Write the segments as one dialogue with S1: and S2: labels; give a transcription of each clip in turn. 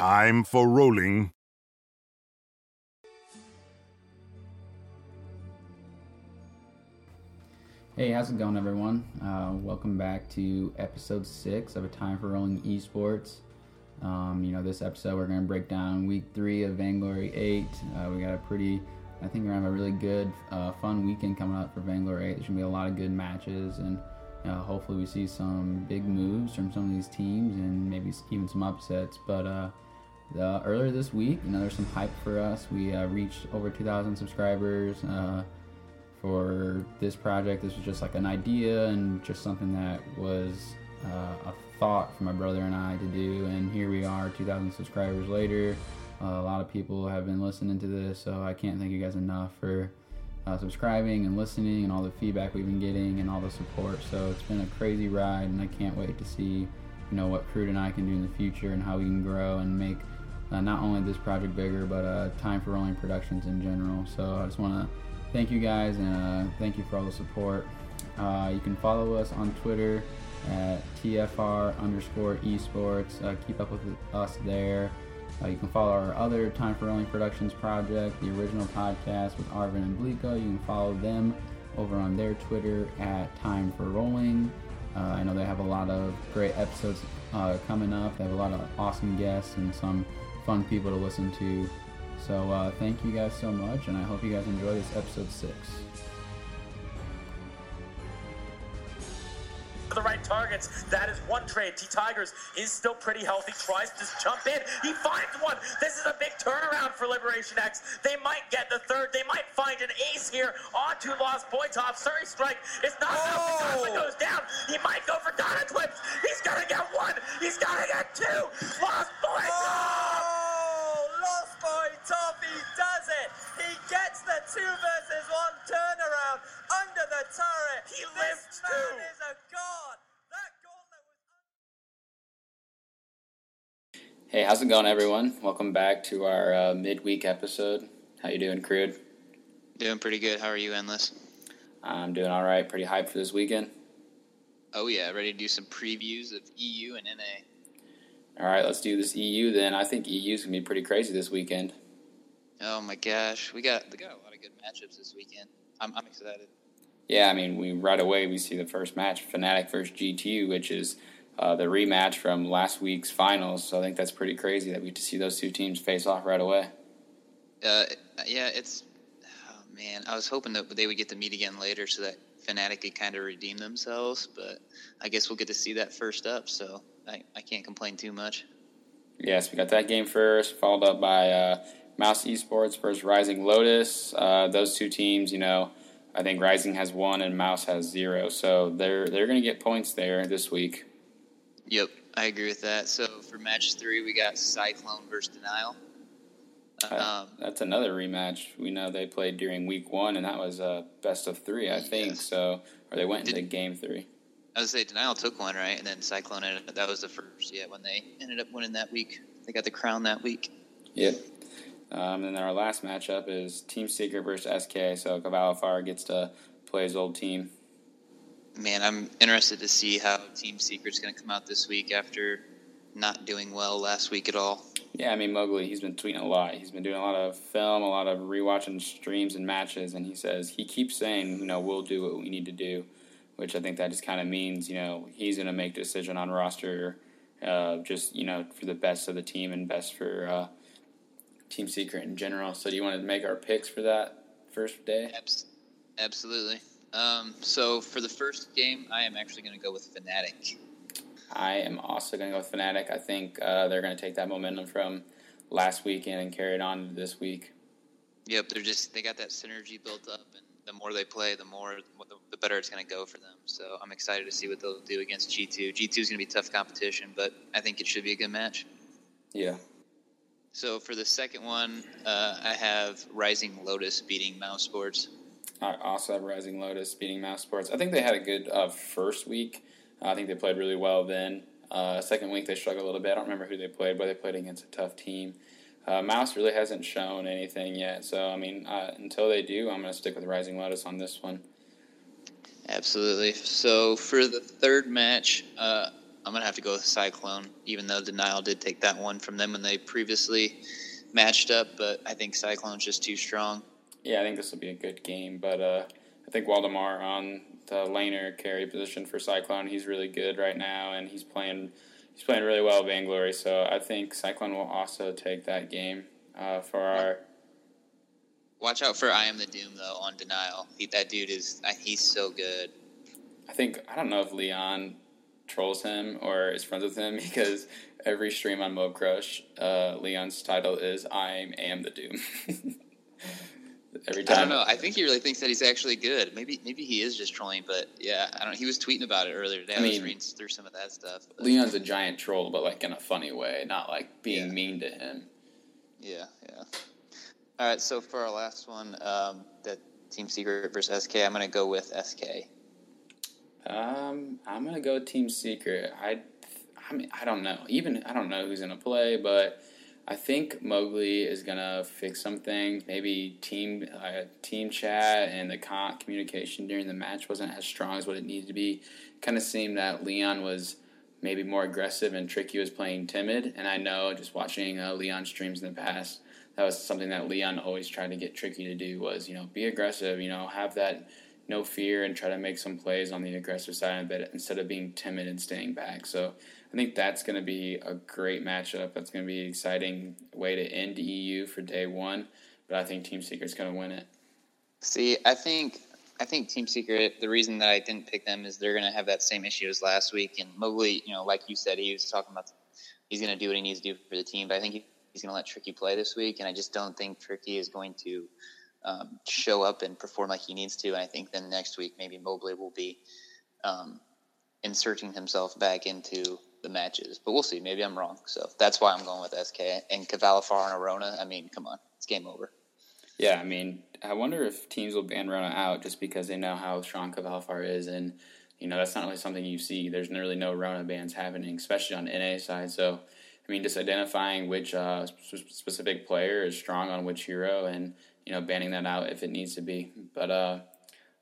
S1: Time for rolling.
S2: Hey, how's it going, everyone? Uh, welcome back to episode six of A Time for Rolling Esports. Um, you know, this episode we're going to break down week three of Vainglory 8. Uh, we got a pretty, I think we're going to have a really good, uh, fun weekend coming up for Vainglory 8. There's going to be a lot of good matches, and know, hopefully we see some big moves from some of these teams and maybe even some upsets. But uh, earlier this week, you know, there's some hype for us. We uh, reached over 2,000 subscribers uh, for this project. This was just like an idea and just something that was uh, a thought for my brother and I to do. And here we are, 2,000 subscribers later. Uh, a lot of people have been listening to this, so I can't thank you guys enough for uh, subscribing and listening and all the feedback we've been getting and all the support. So it's been a crazy ride, and I can't wait to see, you know, what Crude and I can do in the future and how we can grow and make uh, not only this project bigger, but uh, Time for Rolling Productions in general. So I just want to thank you guys and uh, thank you for all the support. Uh, you can follow us on Twitter at TFR underscore esports. Uh, keep up with us there. You can follow our other Time for Rolling Productions project, the original podcast with Arvin and Blico. You can follow them over on their Twitter at Time for Rolling. Uh, I know they have a lot of great episodes uh, coming up. They have a lot of awesome guests and some fun people to listen to. So uh, thank you guys so much, and I hope you guys enjoy this episode six.
S3: the right targets. That is one trade. T Tigers is still pretty healthy. Tries to jump in. He finds one. This is a big turnaround for Liberation X. They might get the third. They might find an ace here onto Lost Boy Top. Surrey Strike is not enough. The goes down. He might go for Donna Twips. He's gonna get one. He's gonna get two. Lost Boy Top.
S4: Oh, Lost Boy Top, he does it. He gets the two versus one turnaround under the turret.
S3: He
S4: this
S3: lives
S4: man
S3: too.
S4: is a god. That gauntlet was.
S2: Hey, how's it going, everyone? Welcome back to our uh, midweek episode. How you doing, Crude?
S5: Doing pretty good. How are you, Endless?
S2: I'm doing all right. Pretty hyped for this weekend.
S5: Oh yeah, ready to do some previews of EU and NA.
S2: All right, let's do this EU then. I think EU's gonna be pretty crazy this weekend.
S5: Oh my gosh, we got we got a lot of good matchups this weekend. I'm, I'm excited.
S2: Yeah, I mean, we right away we see the first match, Fnatic versus G2, which is uh, the rematch from last week's finals. So I think that's pretty crazy that we get to see those two teams face off right away.
S5: Uh, yeah, it's oh man. I was hoping that they would get to meet again later so that Fnatic could kind of redeem themselves, but I guess we'll get to see that first up. So I, I can't complain too much.
S2: Yes, we got that game first, followed up by uh, Mouse Esports versus Rising Lotus. Uh, those two teams, you know, I think Rising has one and Mouse has zero, so they're they're going to get points there this week.
S5: Yep, I agree with that. So for match three, we got Cyclone versus Denial.
S2: Uh,
S5: Um,
S2: that's another rematch. We know they played during week one, and that was a best of three, I think.
S5: Yes.
S2: So, or they went into game three.
S5: I was say Denial took one right, and then Cyclone ended, that was the first. Yeah, when they ended up winning that week, they got the crown that week.
S2: Yep. Um, and then our last matchup is Team Secret versus SK. So Cavalifar gets to play his old team.
S5: Man, I'm interested to see how Team Secret's going to come out this week after not doing well last week at all.
S2: Yeah, I mean Mowgli, he's been tweeting a lot. He's been doing a lot of film, a lot of rewatching streams and matches, and he says he keeps saying, you know, we'll do what we need to do, which I think that just kind of means, you know, he's going to make a decision on roster, uh, just you know, for the best of the team and best for uh, Team Secret in general. So, do you want to make our picks for that first day?
S5: Absolutely. Um, so for the first game, I am actually going to go with Fnatic.
S2: I am also going to go with Fnatic. I think uh, they're going to take that momentum from last weekend and carry it on this week.
S5: Yep, they're just they got that synergy built up, and the more they play, the more the, the better it's going to go for them. So I'm excited to see what they'll do against G2. G2 is going to be tough competition, but I think it should be a good match.
S2: Yeah.
S5: So for the second one, uh, I have Rising Lotus beating Mouse Sports.
S2: I also have Rising Lotus beating Mouse Sports. I think they had a good uh, first week. I think they played really well then. Uh, second week they struggled a little bit. I don't remember who they played, but they played against a tough team. Uh, Mouse really hasn't shown anything yet, so I mean, uh, until they do, I'm going to stick with Rising Lotus on this one.
S5: Absolutely. So for the third match, uh, I'm gonna have to go with Cyclone, even though Denial did take that one from them when they previously matched up. But I think Cyclone's just too strong.
S2: Yeah, I think this will be a good game, but uh, I think Waldemar on the laner carry position for Cyclone, he's really good right now, and he's playing he's playing really well Vainglory. So I think Cyclone will also take that game uh, for our.
S5: Watch out for I am the Doom though on Denial. He, that dude is he's so good.
S2: I think I don't know if Leon trolls him or is friends with him because every stream on Mobcrush, uh, Leon's title is "I am the Doom."
S5: every time. I don't know. I think he really thinks that he's actually good. Maybe maybe he is just trolling, but yeah, I don't. He was tweeting about it earlier today. I, I mean, was reading through some of that stuff.
S2: But. Leon's a giant troll, but like in a funny way, not like being yeah. mean to him.
S5: Yeah, yeah. All right, so for our last one, um, the Team Secret versus SK, I'm going to go with SK.
S2: Um, I'm to go Team Secret. I, I mean, I don't know. Even I don't know who's to play, but I think Mowgli is gonna fix some things. Maybe team uh, team chat and the con- communication during the match wasn't as strong as what it needed to be. Kind of seemed that Leon was maybe more aggressive and Tricky was playing timid. And I know just watching uh, Leon streams in the past, that was something that Leon always tried to get Tricky to do was you know be aggressive, you know have that no fear and try to make some plays on the aggressive side of it instead of being timid and staying back. So I think that's going to be a great matchup. That's going to be an exciting way to end EU for day one. But I think Team Secret's going to win it.
S5: See, I think I think Team Secret. The reason that I didn't pick them is they're going to have that same issue as last week. And Mowgli, you know, like you said, he was talking about he's going to do what he needs to do for the team. But I think he's going to let Tricky play this week, and I just don't think Tricky is going to um, show up and perform like he needs to. And I think then next week maybe Mowgli will be um, inserting himself back into the matches. But we'll see. Maybe I'm wrong. So that's why I'm going with SK and Cavalifar and Arona. I mean, come on, it's game over.
S2: Yeah, I mean, I wonder if teams will ban Rona out just because they know how strong Cavalifar is, and you know that's not really something you see. There's really no Rona bans happening, especially on NA side. So, I mean, just identifying which uh, specific player is strong on which hero, and you know, banning that out if it needs to be. But uh,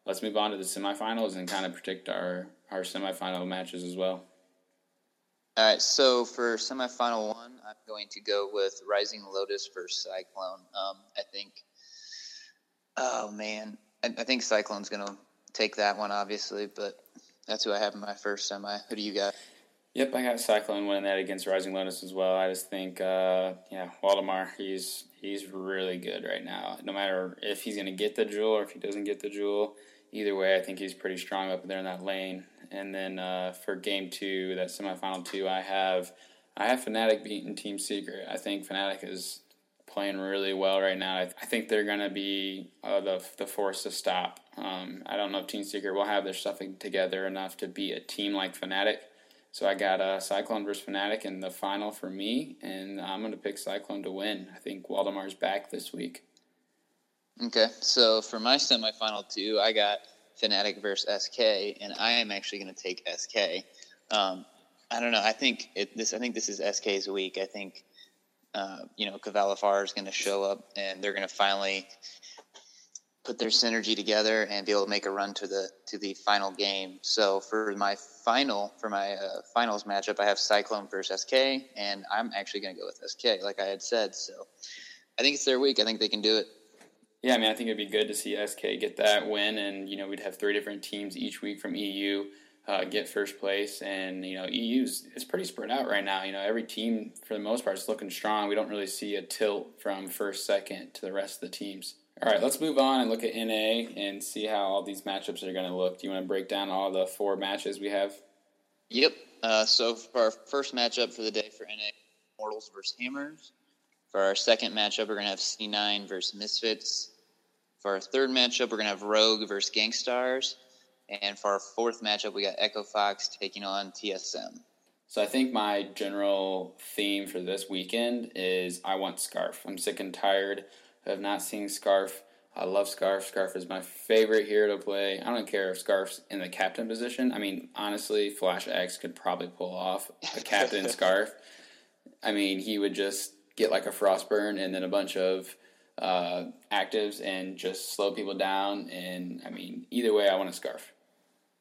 S2: let's move on to the semifinals and kind of predict our our semifinal matches as well.
S5: All right, so for semifinal one, I'm going to go with Rising Lotus versus Cyclone. Um, I think, oh man, I, I think Cyclone's going to take that one, obviously, but that's who I have in my first semi. Who do you got?
S2: Yep, I got Cyclone winning that against Rising Lotus as well. I just think, uh, yeah, Waldemar, he's he's really good right now. No matter if he's going to get the jewel or if he doesn't get the jewel, either way, I think he's pretty strong up there in that lane. And then uh, for game two, that semifinal two, I have I have Fnatic beating Team Secret. I think Fnatic is playing really well right now. I, think they're going to be uh, the the force to stop. Um, I don't know if Team Secret will have their stuff together enough to beat a team like Fnatic. So I got uh, Cyclone versus Fnatic in the final for me, and I'm going to pick Cyclone to win. I think Waldemar's back this week.
S5: Okay, so for my semifinal two, I got Fnatic versus SK, and I am actually going to take SK. Um, I don't know. I think it, this. I think this is SK's week. I think uh, you know Cavalifar is going to show up, and they're going to finally put their synergy together and be able to make a run to the to the final game. So for my final for my uh, finals matchup, I have Cyclone versus SK, and I'm actually going to go with SK, like I had said. So I think it's their week. I think they can do it.
S2: Yeah, I mean, I think it'd be good to see SK get that win, and you know, we'd have three different teams each week from EU uh, get first place, and you know, EU's it's pretty spread out right now. You know, every team for the most part is looking strong. We don't really see a tilt from first, second to the rest of the teams. All right, let's move on and look at NA and see how all these matchups are going to look. Do you want to break down all the four matches we have?
S5: Yep. Uh, so for our first matchup for the day for NA, Mortals versus Hammers. For our second matchup, we're going to have C9 versus Misfits. For our third matchup, we're going to have Rogue versus GankStars. And for our fourth matchup, we got Echo Fox taking on TSM.
S2: So I think my general theme for this weekend is I want Skaarf. I'm sick and tired of not seeing Skaarf. I love Skaarf. Skaarf is my favorite hero to play. I don't care if Skaarf's in the captain position. I mean, honestly, Flash X could probably pull off a captain Skaarf. I mean, he would just get like a frostburn and then a bunch of uh, actives and just slow people down. And I mean, either way, I want a Skaarf.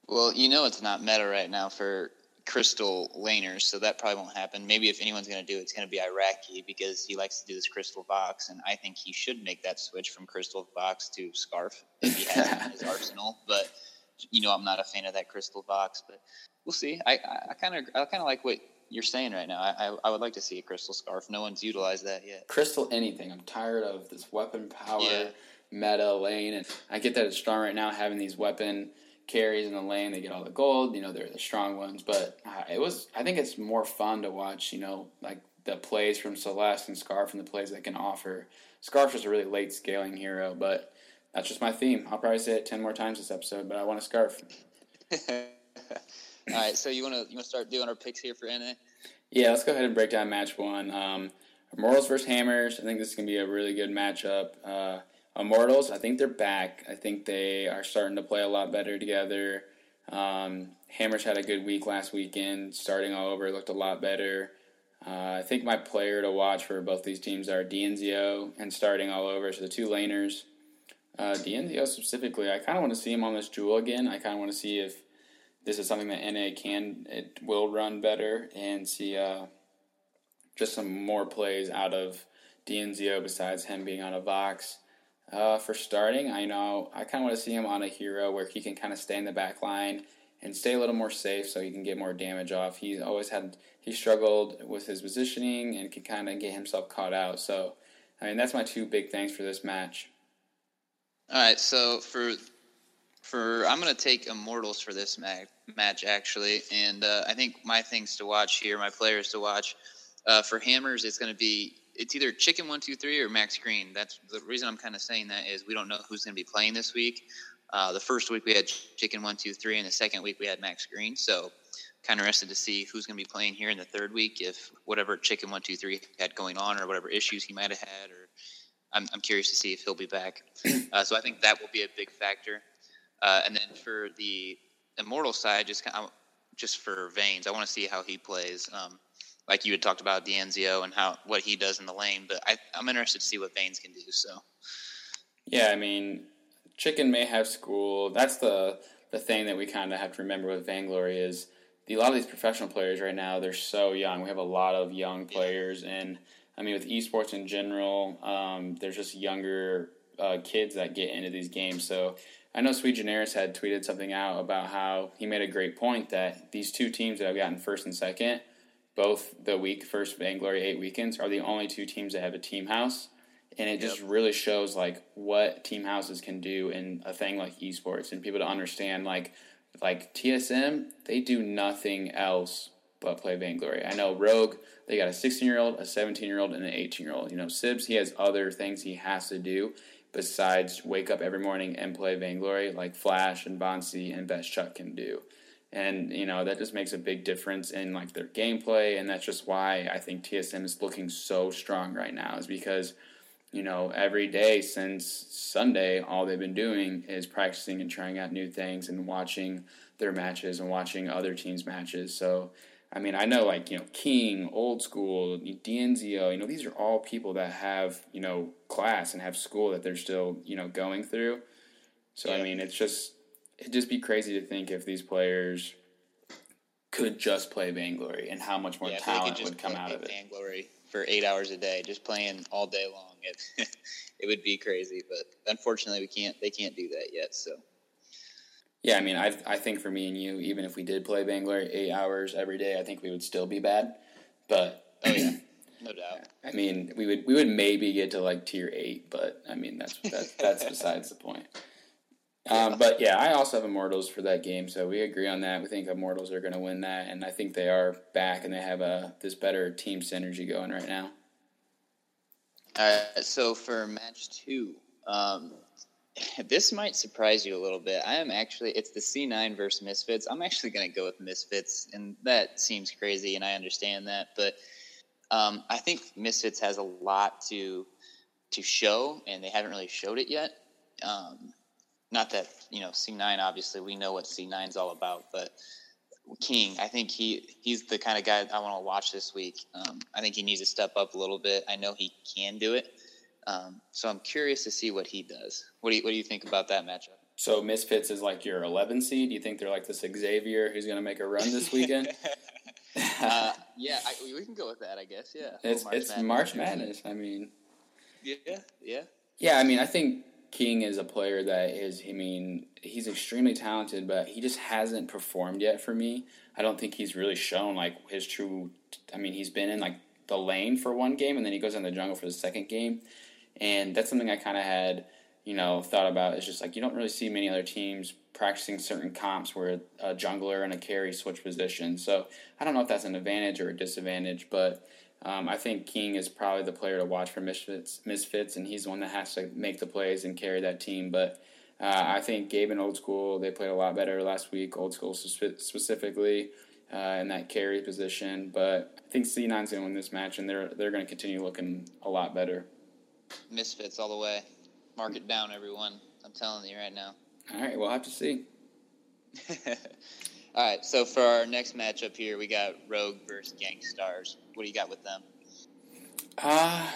S5: Well, you know it's not meta right now for crystal laners, so that probably won't happen. Maybe if anyone's going to do it, it's going to be Iraqi because he likes to do this crystal Vox, and I think he should make that switch from crystal Vox to Skaarf if he has it in his arsenal. But you know, I'm not a fan of that crystal Vox, but we'll see. I kind of I kind of like what you're saying right now. I, I, I would like to see a crystal Skaarf. No one's utilized that yet.
S2: Crystal anything. I'm tired of this weapon power yeah. meta lane, and I get that it's strong right now having these weapon carries in the lane. They get all the gold. You know, they're the strong ones. But uh, it was. I think it's more fun to watch. You know, like the plays from Celeste and Skaarf and the plays they can offer. Skaarf is a really late scaling hero, but that's just my theme. I'll probably say it ten more times this episode, but I want a Skaarf.
S5: All right, so you want to you want to start doing our picks here for NA?
S2: Yeah, let's go ahead and break down match one. Um, Immortals versus Hammers. I think this is going to be a really good matchup. Uh, Immortals, I think they're back. I think they are starting to play a lot better together. Um, Hammers had a good week last weekend, starting all over, looked a lot better. Uh, I think my player to watch for both these teams are DNZio and starting all over, so the two laners. Uh, DNZio specifically, I kind of want to see him on this jewel again. I kind of want to see if this is something that NA can it will run better and see uh, just some more plays out of DNZio besides him being on a Vox. Uh, for starting, I know I kind of want to see him on a hero where he can kind of stay in the back line and stay a little more safe so he can get more damage off. He's always had he struggled with his positioning and can kind of get himself caught out. So, I mean, that's my two big things for this match.
S5: All right, so for for I'm going to take Immortals for this mag, match actually, and uh, I think my things to watch here, my players to watch uh, for Hammers, it's going to be it's either Chicken One Two Three or Max Green. That's the reason I'm kind of saying that is we don't know who's going to be playing this week. Uh, the first week we had Chicken One Two Three, and the second week we had Max Green. So kind of interested to see who's going to be playing here in the third week. If whatever Chicken One Two Three had going on, or whatever issues he might have had, or I'm, I'm curious to see if he'll be back. Uh, so I think that will be a big factor. Uh, and then for the immortal side, just kind of, just for Veins, I want to see how he plays. Um, like you had talked about DNZio and how what he does in the lane, but I, I'm interested to see what Veins can do. So,
S2: yeah, I mean, Chicken may have school. That's the the thing that we kind of have to remember with Vainglory is the, a lot of these professional players right now they're so young. We have a lot of young players, and I mean with esports in general, um, there's just younger uh, kids that get into these games. So I know Sweet Generis had tweeted something out about how he made a great point that these two teams that have gotten first and second, both the week first Vainglory eight weekends, are the only two teams that have a team house. And it just yep. really shows like what team houses can do in a thing like esports and people to understand like like TSM, they do nothing else but play Vainglory. I know Rogue, they got a 16 year old, a 17 year old, and an 18 year old. You know, Sibs, he has other things he has to do besides wake up every morning and play Vainglory like Flash and Bonsi and Best Chuck can do. And you know that just makes a big difference in like their gameplay, and that's just why I think TSM is looking so strong right now. Is because you know every day since Sunday, all they've been doing is practicing and trying out new things and watching their matches and watching other teams' matches. So I mean, I know like you know King, Old School, DNZio. You know, these are all people that have you know class and have school that they're still you know going through. So yeah. I mean, it's just it'd just be crazy to think if these players could just play Vainglory and how much more yeah, talent would come out of it.
S5: Vainglory for eight hours a day, just playing all day long. It it would be crazy, but unfortunately, we can't. They can't do that yet. So.
S2: Yeah, I mean, I I think for me and you, even if we did play Vainglory eight hours every day, I think we would still be bad. But
S5: oh yeah, no doubt.
S2: I mean, we would we would maybe get to like tier eight, but I mean that's that's, that's besides the point. Um, but yeah, I also have Immortals for that game, so we agree on that. We think Immortals are going to win that, and I think they are back, and they have a this better team synergy going right now.
S5: All right, so for match two, um, this might surprise you a little bit. I am actually it's the C9 versus Misfits. I'm actually going to go with Misfits, and that seems crazy, and I understand that, but um, I think Misfits has a lot to to show, and they haven't really showed it yet. Um, not that you know C9. Obviously, we know what C9 is all about, but King, I think he he's the kind of guy I want to watch this week. Um, I think he needs to step up a little bit. I know he can do it. Um, so I'm curious to see what he does. What do you What do you think about that matchup?
S2: So Misfits is like your 11 seed. Do you think they're like this Xavier who's going to make a run this weekend?
S5: uh, yeah, I, we can go with that, I guess. Yeah,
S2: it's March it's Madness. March Madness. I mean,
S5: yeah, yeah,
S2: yeah. I mean, I think King is a player that is. I mean, he's extremely talented, but he just hasn't performed yet for me. I don't think he's really shown like his true. I mean, he's been in like the lane for one game, and then he goes in the jungle for the second game, and that's something I kind of had you know, thought about It's just like you don't really see many other teams practicing certain comps where a jungler and a carry switch positions. So I don't know if that's an advantage or a disadvantage, but um, I think King is probably the player to watch for Misfits, Misfits, and he's the one that has to make the plays and carry that team. But uh, I think Gabe and Old School they played a lot better last week. Old School specifically uh, in that carry position, but I think C9's going to win this match, and they're they're going to continue looking a lot better.
S5: Misfits all the way. Mark it down, everyone. I'm telling you right now.
S2: All right, we'll have to see.
S5: All right, so for our next matchup here, we got Rogue versus Stars. What do you got with them?
S2: Uh,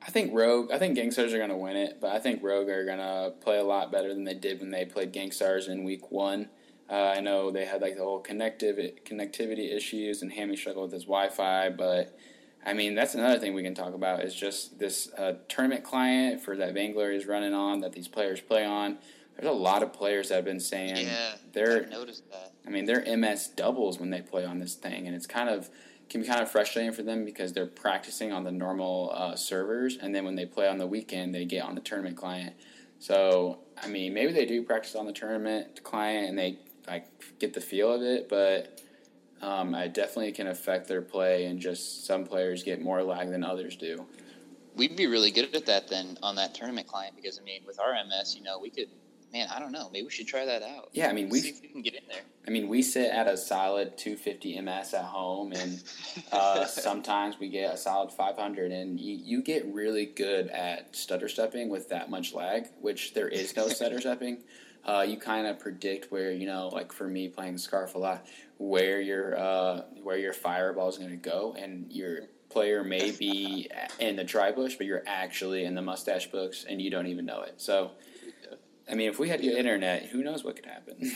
S2: I think Rogue. I think Stars are going to win it, but I think Rogue are going to play a lot better than they did when they played Stars in Week One. Uh, I know they had like the whole connective connectivity issues, and Hammy struggled with his Wi-Fi, but I mean, that's another thing we can talk about is just this uh, tournament client for that Vainglory is running on that these players play on. There's a lot of players that have been saying
S5: yeah,
S2: they're.
S5: I noticed that.
S2: I mean, they're MS doubles when they play on this thing, and it's kind of can be kind of frustrating for them because they're practicing on the normal uh, servers, and then when they play on the weekend, they get on the tournament client. So, I mean, maybe they do practice on the tournament client and they like get the feel of it, but um, it definitely can affect their play, and just some players get more lag than others do.
S5: We'd be really good at that then on that tournament client because I mean, with our MS, you know, we could. Man, I don't know. Maybe we should try that out.
S2: Yeah, I mean, we
S5: we can get in there.
S2: I mean, we sit at a solid 250 MS at home, and uh, sometimes we get a solid 500. And you, you get really good at stutter stepping with that much lag, which there is no stutter stepping. Uh, you kind of predict where you know, like for me playing Skaarf a lot, where your uh, where your fireball is going to go, and your player may be in the dry bush, but you're actually in the mustache bush, and you don't even know it. So, I mean, if we had the internet, who knows what could happen?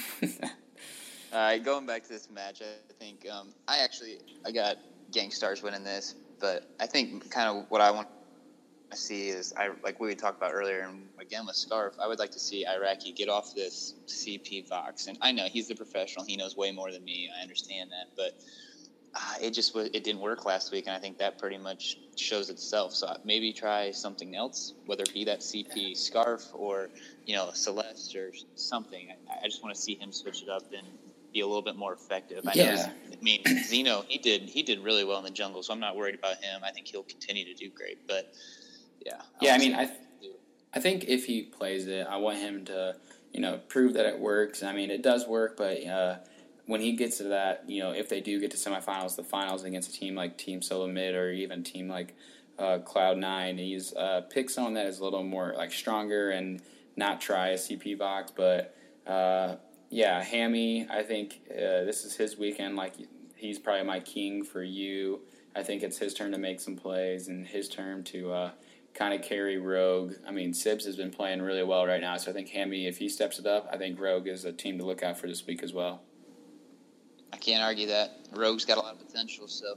S5: All right, going back to this match, I think um, I actually I got Stars winning this, but I think kind of what I want to see is I like we talked about earlier, and again with Skaarf, I would like to see Iraqi get off this CP Vox. And I know he's the professional; he knows way more than me. I understand that, but uh, it just it didn't work last week, and I think that pretty much shows itself. So maybe try something else, whether it be that CP Skaarf or you know Celeste or something. I, I just want to see him switch it up and be a little bit more effective. I
S2: yeah.
S5: know. I mean, Zeno, he did he did really well in the jungle, so I'm not worried about him. I think he'll continue to do great, but yeah.
S2: Yeah, I mean, I, I think if he plays it, I want him to, you know, prove that it works. I mean, it does work, but uh, when he gets to that, you know, if they do get to semifinals, the finals against a team like Team Solo Mid or even team like uh, Cloud Nine, he's uh, pick someone that is a little more like stronger and not try a CP Vox. But uh, yeah, Hammy, I think uh, this is his weekend. Like he's probably my king for you. I think it's his turn to make some plays and his turn to uh, kind of carry Rogue. I mean, Sibs has been playing really well right now, so I think Hammy, if he steps it up, I think Rogue is a team to look out for this week as well.
S5: I can't argue that. Rogue's got a lot of potential, so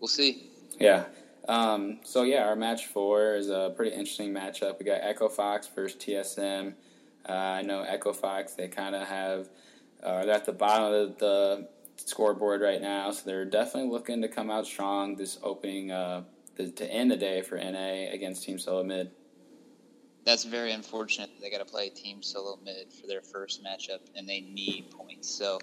S5: we'll see.
S2: Yeah. Um, so yeah, our match four is a pretty interesting matchup. We got Echo Fox versus TSM. Uh, I know Echo Fox; they kind of have uh, they're at the bottom of the scoreboard right now, so they're definitely looking to come out strong this opening uh, the, to end the day for NA against Team Solo Mid.
S5: That's very unfortunate. They got to play Team Solo Mid for their first matchup, and they need points. So,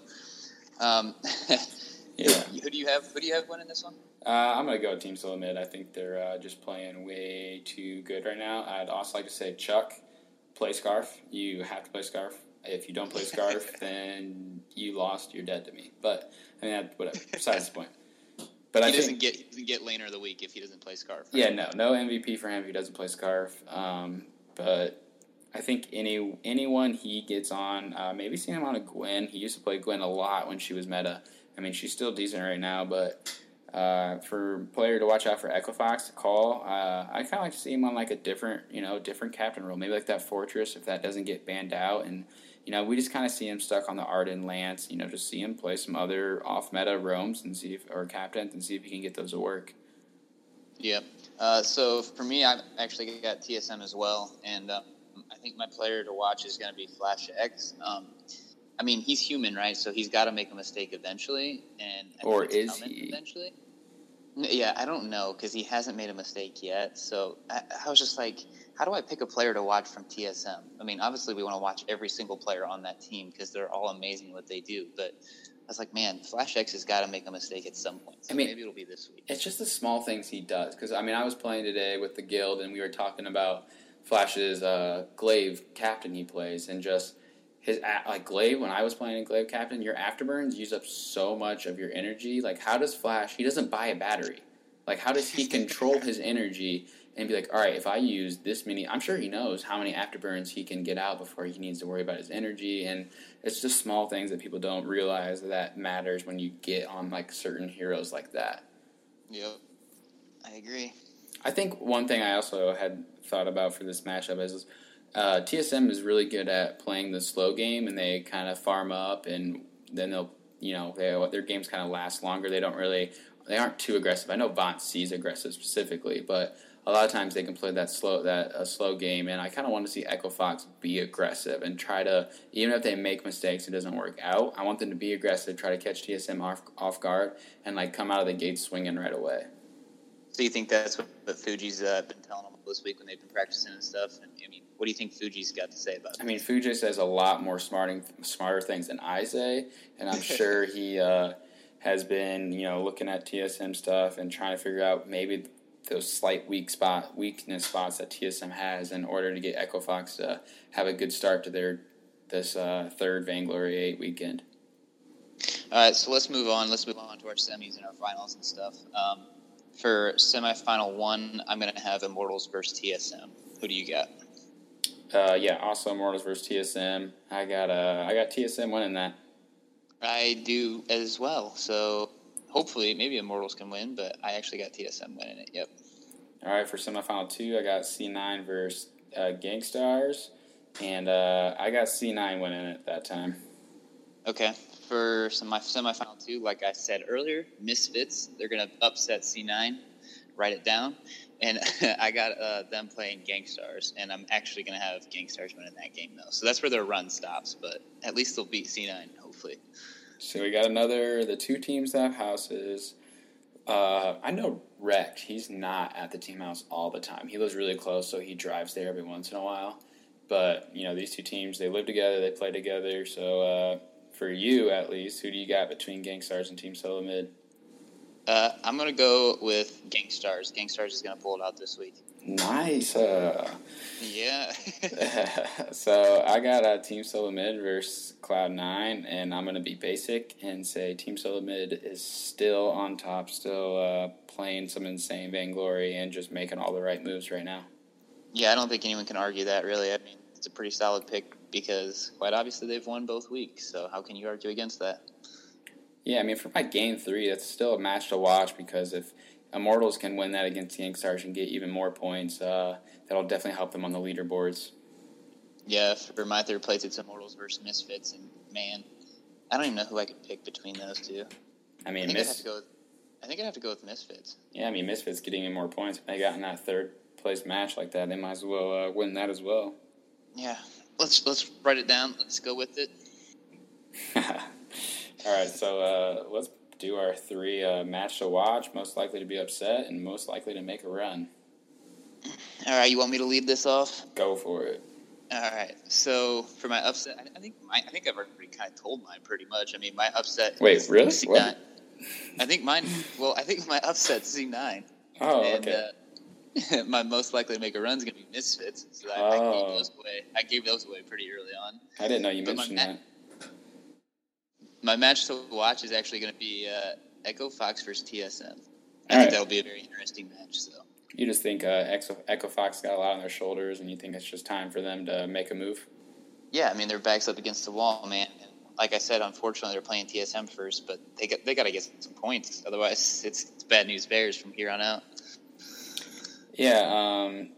S5: um, yeah. Who do you have? Who do you have winning this one?
S2: Uh, I'm gonna go with Team Solo Mid. I think they're uh, just playing way too good right now. I'd also like to say Chuck, play Skaarf. You have to play Skaarf. If you don't play Skaarf, then you lost. You're dead to me. But I mean, whatever. Besides the point.
S5: But he I doesn't think, get get laner of the week if he doesn't play Skaarf.
S2: Right? Yeah, no, no MVP for him if he doesn't play Skaarf. Um, but I think any anyone he gets on, uh, maybe seeing him on a Gwen. He used to play Gwen a lot when she was meta. I mean, she's still decent right now, but Uh, for player to watch out for Echo Fox to call, uh, I kind of like to see him on like a different, you know, different captain role. Maybe like that Fortress if that doesn't get banned out, and you know, we just kind of see him stuck on the Ardan Lance. You know, just see him play some other off meta roams and see if or captains and see if he can get those to work.
S5: Yeah. Uh, so for me, I've actually got TSM as well, and um, I think my player to watch is going to be Flash X. Um, I mean, he's human, right? So he's got to make a mistake eventually, and I
S2: Or is he?
S5: eventually? Yeah, I don't know because he hasn't made a mistake yet. So I, I was just like, how do I pick a player to watch from TSM? I mean, obviously we want to watch every single player on that team because they're all amazing what they do. But I was like, man, Flash X has got to make a mistake at some point. So
S2: I mean-
S5: maybe it'll be this week.
S2: It's just the small things he does. Because I mean, I was playing today with the guild, and we were talking about Flash's uh, glaive captain he plays, and just his like glaive. When I was playing glaive captain, your afterburns use up so much of your energy. Like, how does Flash? He doesn't buy a battery. Like, how does he control his energy and be like, all right, if I use this many, I'm sure he knows how many afterburns he can get out before he needs to worry about his energy. And it's just small things that people don't realize that matters when you get on like certain heroes like that.
S5: Yep, I agree.
S2: I think one thing I also had thought about for this matchup is uh, TSM is really good at playing the slow game, and they kind of farm up, and then they'll, you know, they, their games kind of last longer. They don't really, they aren't too aggressive. I know Vaunt sees aggressive specifically, but a lot of times they can play that slow that a slow game, and I kind of want to see Echo Fox be aggressive and try to, even if they make mistakes, it doesn't work out. I want them to be aggressive, try to catch TSM off off guard, and like come out of the gate swinging right away.
S5: So you think that's what, what Fuji's uh, been telling them this week when they've been practicing and stuff? And I mean, what do you think Fuji's got to say about it?
S2: I mean, Fuji says a lot more smarting, smarter things than I say, and I'm sure he uh, has been, you know, looking at TSM stuff and trying to figure out maybe those slight weak spot, weakness spots that TSM has in order to get Echo Fox to have a good start to their this uh, third Vainglory Eight weekend.
S5: All right, so let's move on. Let's move on to our semis and our finals and stuff. Um, for semifinal one, I'm going to have Immortals versus TSM. Who do you got?
S2: Uh, yeah, also Immortals versus TSM. I got uh, I got TSM winning that.
S5: I do as well. So hopefully, maybe Immortals can win, but I actually got TSM winning it. Yep.
S2: All right, for semifinal two, I got C9 versus uh, GankStars, and uh, I got C9 winning it that time.
S5: Okay. For some, my semifinal two, like I said earlier, Misfits, they're to upset C9. Write it down. And I got uh, them playing GankStars, and I'm actually to have GankStars winning that game, though. So that's where their run stops, but at least they'll beat C9, hopefully.
S2: So we got another. The two teams that have houses. Uh, I know Rex. He's not at the team house all the time. He lives really close, so he drives there every once in a while. But you know, these two teams they live together, they play together. So uh, for you, at least, who do you got between GankStars and Team Solo Mid?
S5: Uh, I'm going to go with GankStars. GankStars is going to pull it out this week.
S2: Nice. Uh,
S5: Yeah.
S2: so I got uh, Team Solo Mid versus Cloud Nine, and I'm gonna be basic and say Team Solo Mid is still on top, still uh, playing some insane vainglory and just making all the right moves right now.
S5: yeah, I don't think anyone can argue that, really. I mean, it's a pretty solid pick because, quite obviously, they've won both weeks. So how can you argue against that?
S2: Yeah, I mean for my game three, that's still a match to watch because if Immortals can win that against GankStars and get even more points, uh, that'll definitely help them on the leaderboards.
S5: Yeah, for my third place, it's Immortals versus Misfits, and man, I don't even know who I could pick between those two.
S2: I
S5: I
S2: mean,
S5: think I'd have to go. With, I think I'd have to go with Misfits.
S2: yeah, I mean Misfits getting even more points. If they got in that third place match like that, they might as well uh, win that as well.
S5: Yeah, let's let's write it down. Let's go with it.
S2: All right, so uh, let's do our three uh, match to watch. Most likely to be upset and most likely to make a run.
S5: All right, you want me to lead this off?
S2: Go for it.
S5: All right. So for my upset, I, think my, I think I've already kind of told mine pretty much. I mean, my upset.
S2: Wait,
S5: is
S2: really?
S5: C9.
S2: What?
S5: I think mine. Well, I think my upset C nine.
S2: Oh,
S5: and,
S2: okay.
S5: Uh, my most likely to make a run is going to be Misfits. So I, I gave
S2: Oh.
S5: those away. I gave those away pretty early on.
S2: I didn't know you
S5: but my
S2: mentioned
S5: ma-
S2: that.
S5: My match to watch is actually going to be uh, Echo Fox versus TSM. I
S2: All
S5: think
S2: right.
S5: that'll be a very interesting match. So
S2: You just think uh, Echo, Echo Fox got a lot on their shoulders, and you think it's just time for them to make a move.
S5: yeah, I mean their backs up against the wall, man. And like I said, unfortunately they're playing TSM first, but they got they got to get some points. Otherwise, it's, it's bad news bears from here on out.
S2: Yeah, um,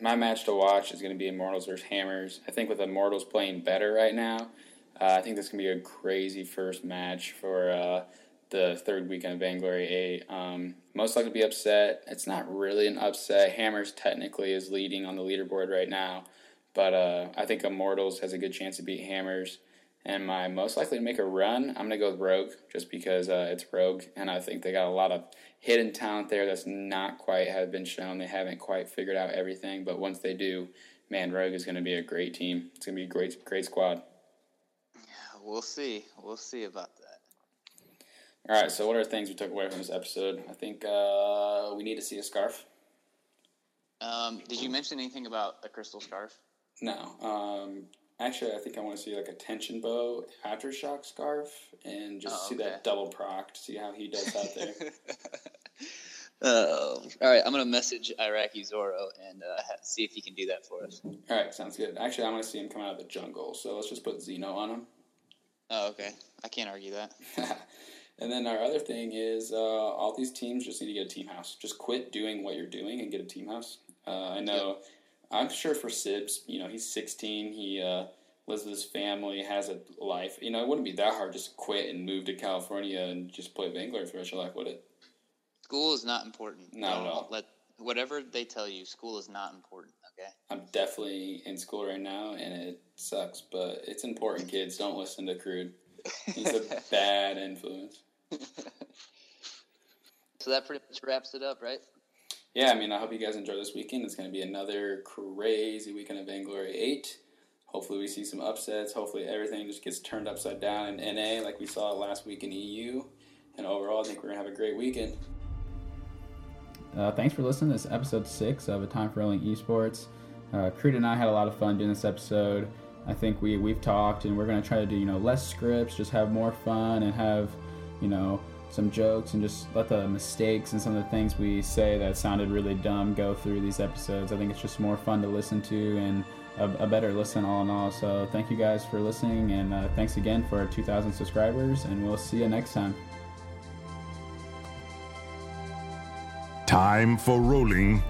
S2: my match to watch is going to be Immortals versus Hammers. I think with Immortals playing better right now, uh, I think this can be a crazy first match for uh, the third weekend of Vainglory 8. Um, most likely to be upset. It's not really an upset. Hammers technically is leading on the leaderboard right now, but uh, I think Immortals has a good chance to beat Hammers. And my most likely to make a run, I'm going to go with Rogue just because uh, it's Rogue, and I think they got a lot of hidden talent there that's not quite have been shown. They haven't quite figured out everything, but once they do, man, Rogue is going to be a great team. It's going to be a great, great squad.
S5: Yeah, we'll see. We'll see about that.
S2: All right. So, what are the things we took away from this episode? I think uh, we need to see a Skaarf.
S5: Um, did you mention anything about the crystal Skaarf?
S2: No. Um, actually, I think I want to see like a tension bow aftershock Skaarf and just
S5: Oh,
S2: see
S5: okay.
S2: that double proc to see how he does that there.
S5: Oh, all right. I'm gonna message Iraqi Zoro and uh, see if he can do that for us.
S2: All right, sounds good. Actually, I want to see him come out of the jungle, so let's just put Xeno on him.
S5: Oh, okay. I can't argue that.
S2: and then our other thing is uh, all these teams just need to get a team house. Just quit doing what you're doing and get a team house. Uh, I know. I'm sure for Sibs, you know, he's 16. He uh, lives with his family, has a life. You know, it wouldn't be that hard just to quit and move to California and just play Vainglory for the rest of your life, would it?
S5: School is not important.
S2: Not at all.
S5: Let whatever they tell you, school is not important. Okay.
S2: I'm definitely in school right now, and it sucks, but it's important, kids. Don't listen to Crude. He's a bad influence.
S5: So that pretty much wraps it up, right?
S2: Yeah, I mean, I hope you guys enjoy this weekend. It's going to be another crazy weekend of Vainglory 8. Hopefully, we see some upsets. Hopefully, everything just gets turned upside down in NA like we saw last week in EU. And overall, I think we're going to have a great weekend.
S6: Uh, thanks for listening to this episode six of A Time for Rolling Esports. Uh, Creed and I had a lot of fun doing this episode. I think we we've talked, and we're gonna try to do you know less scripts, just have more fun, and have you know some jokes, and just let the mistakes and some of the things we say that sounded really dumb go through these episodes. I think it's just more fun to listen to and a, a better listen all in all. So thank you guys for listening, and uh, thanks again for our 2,000 subscribers, and we'll see you next time.
S1: Time for rolling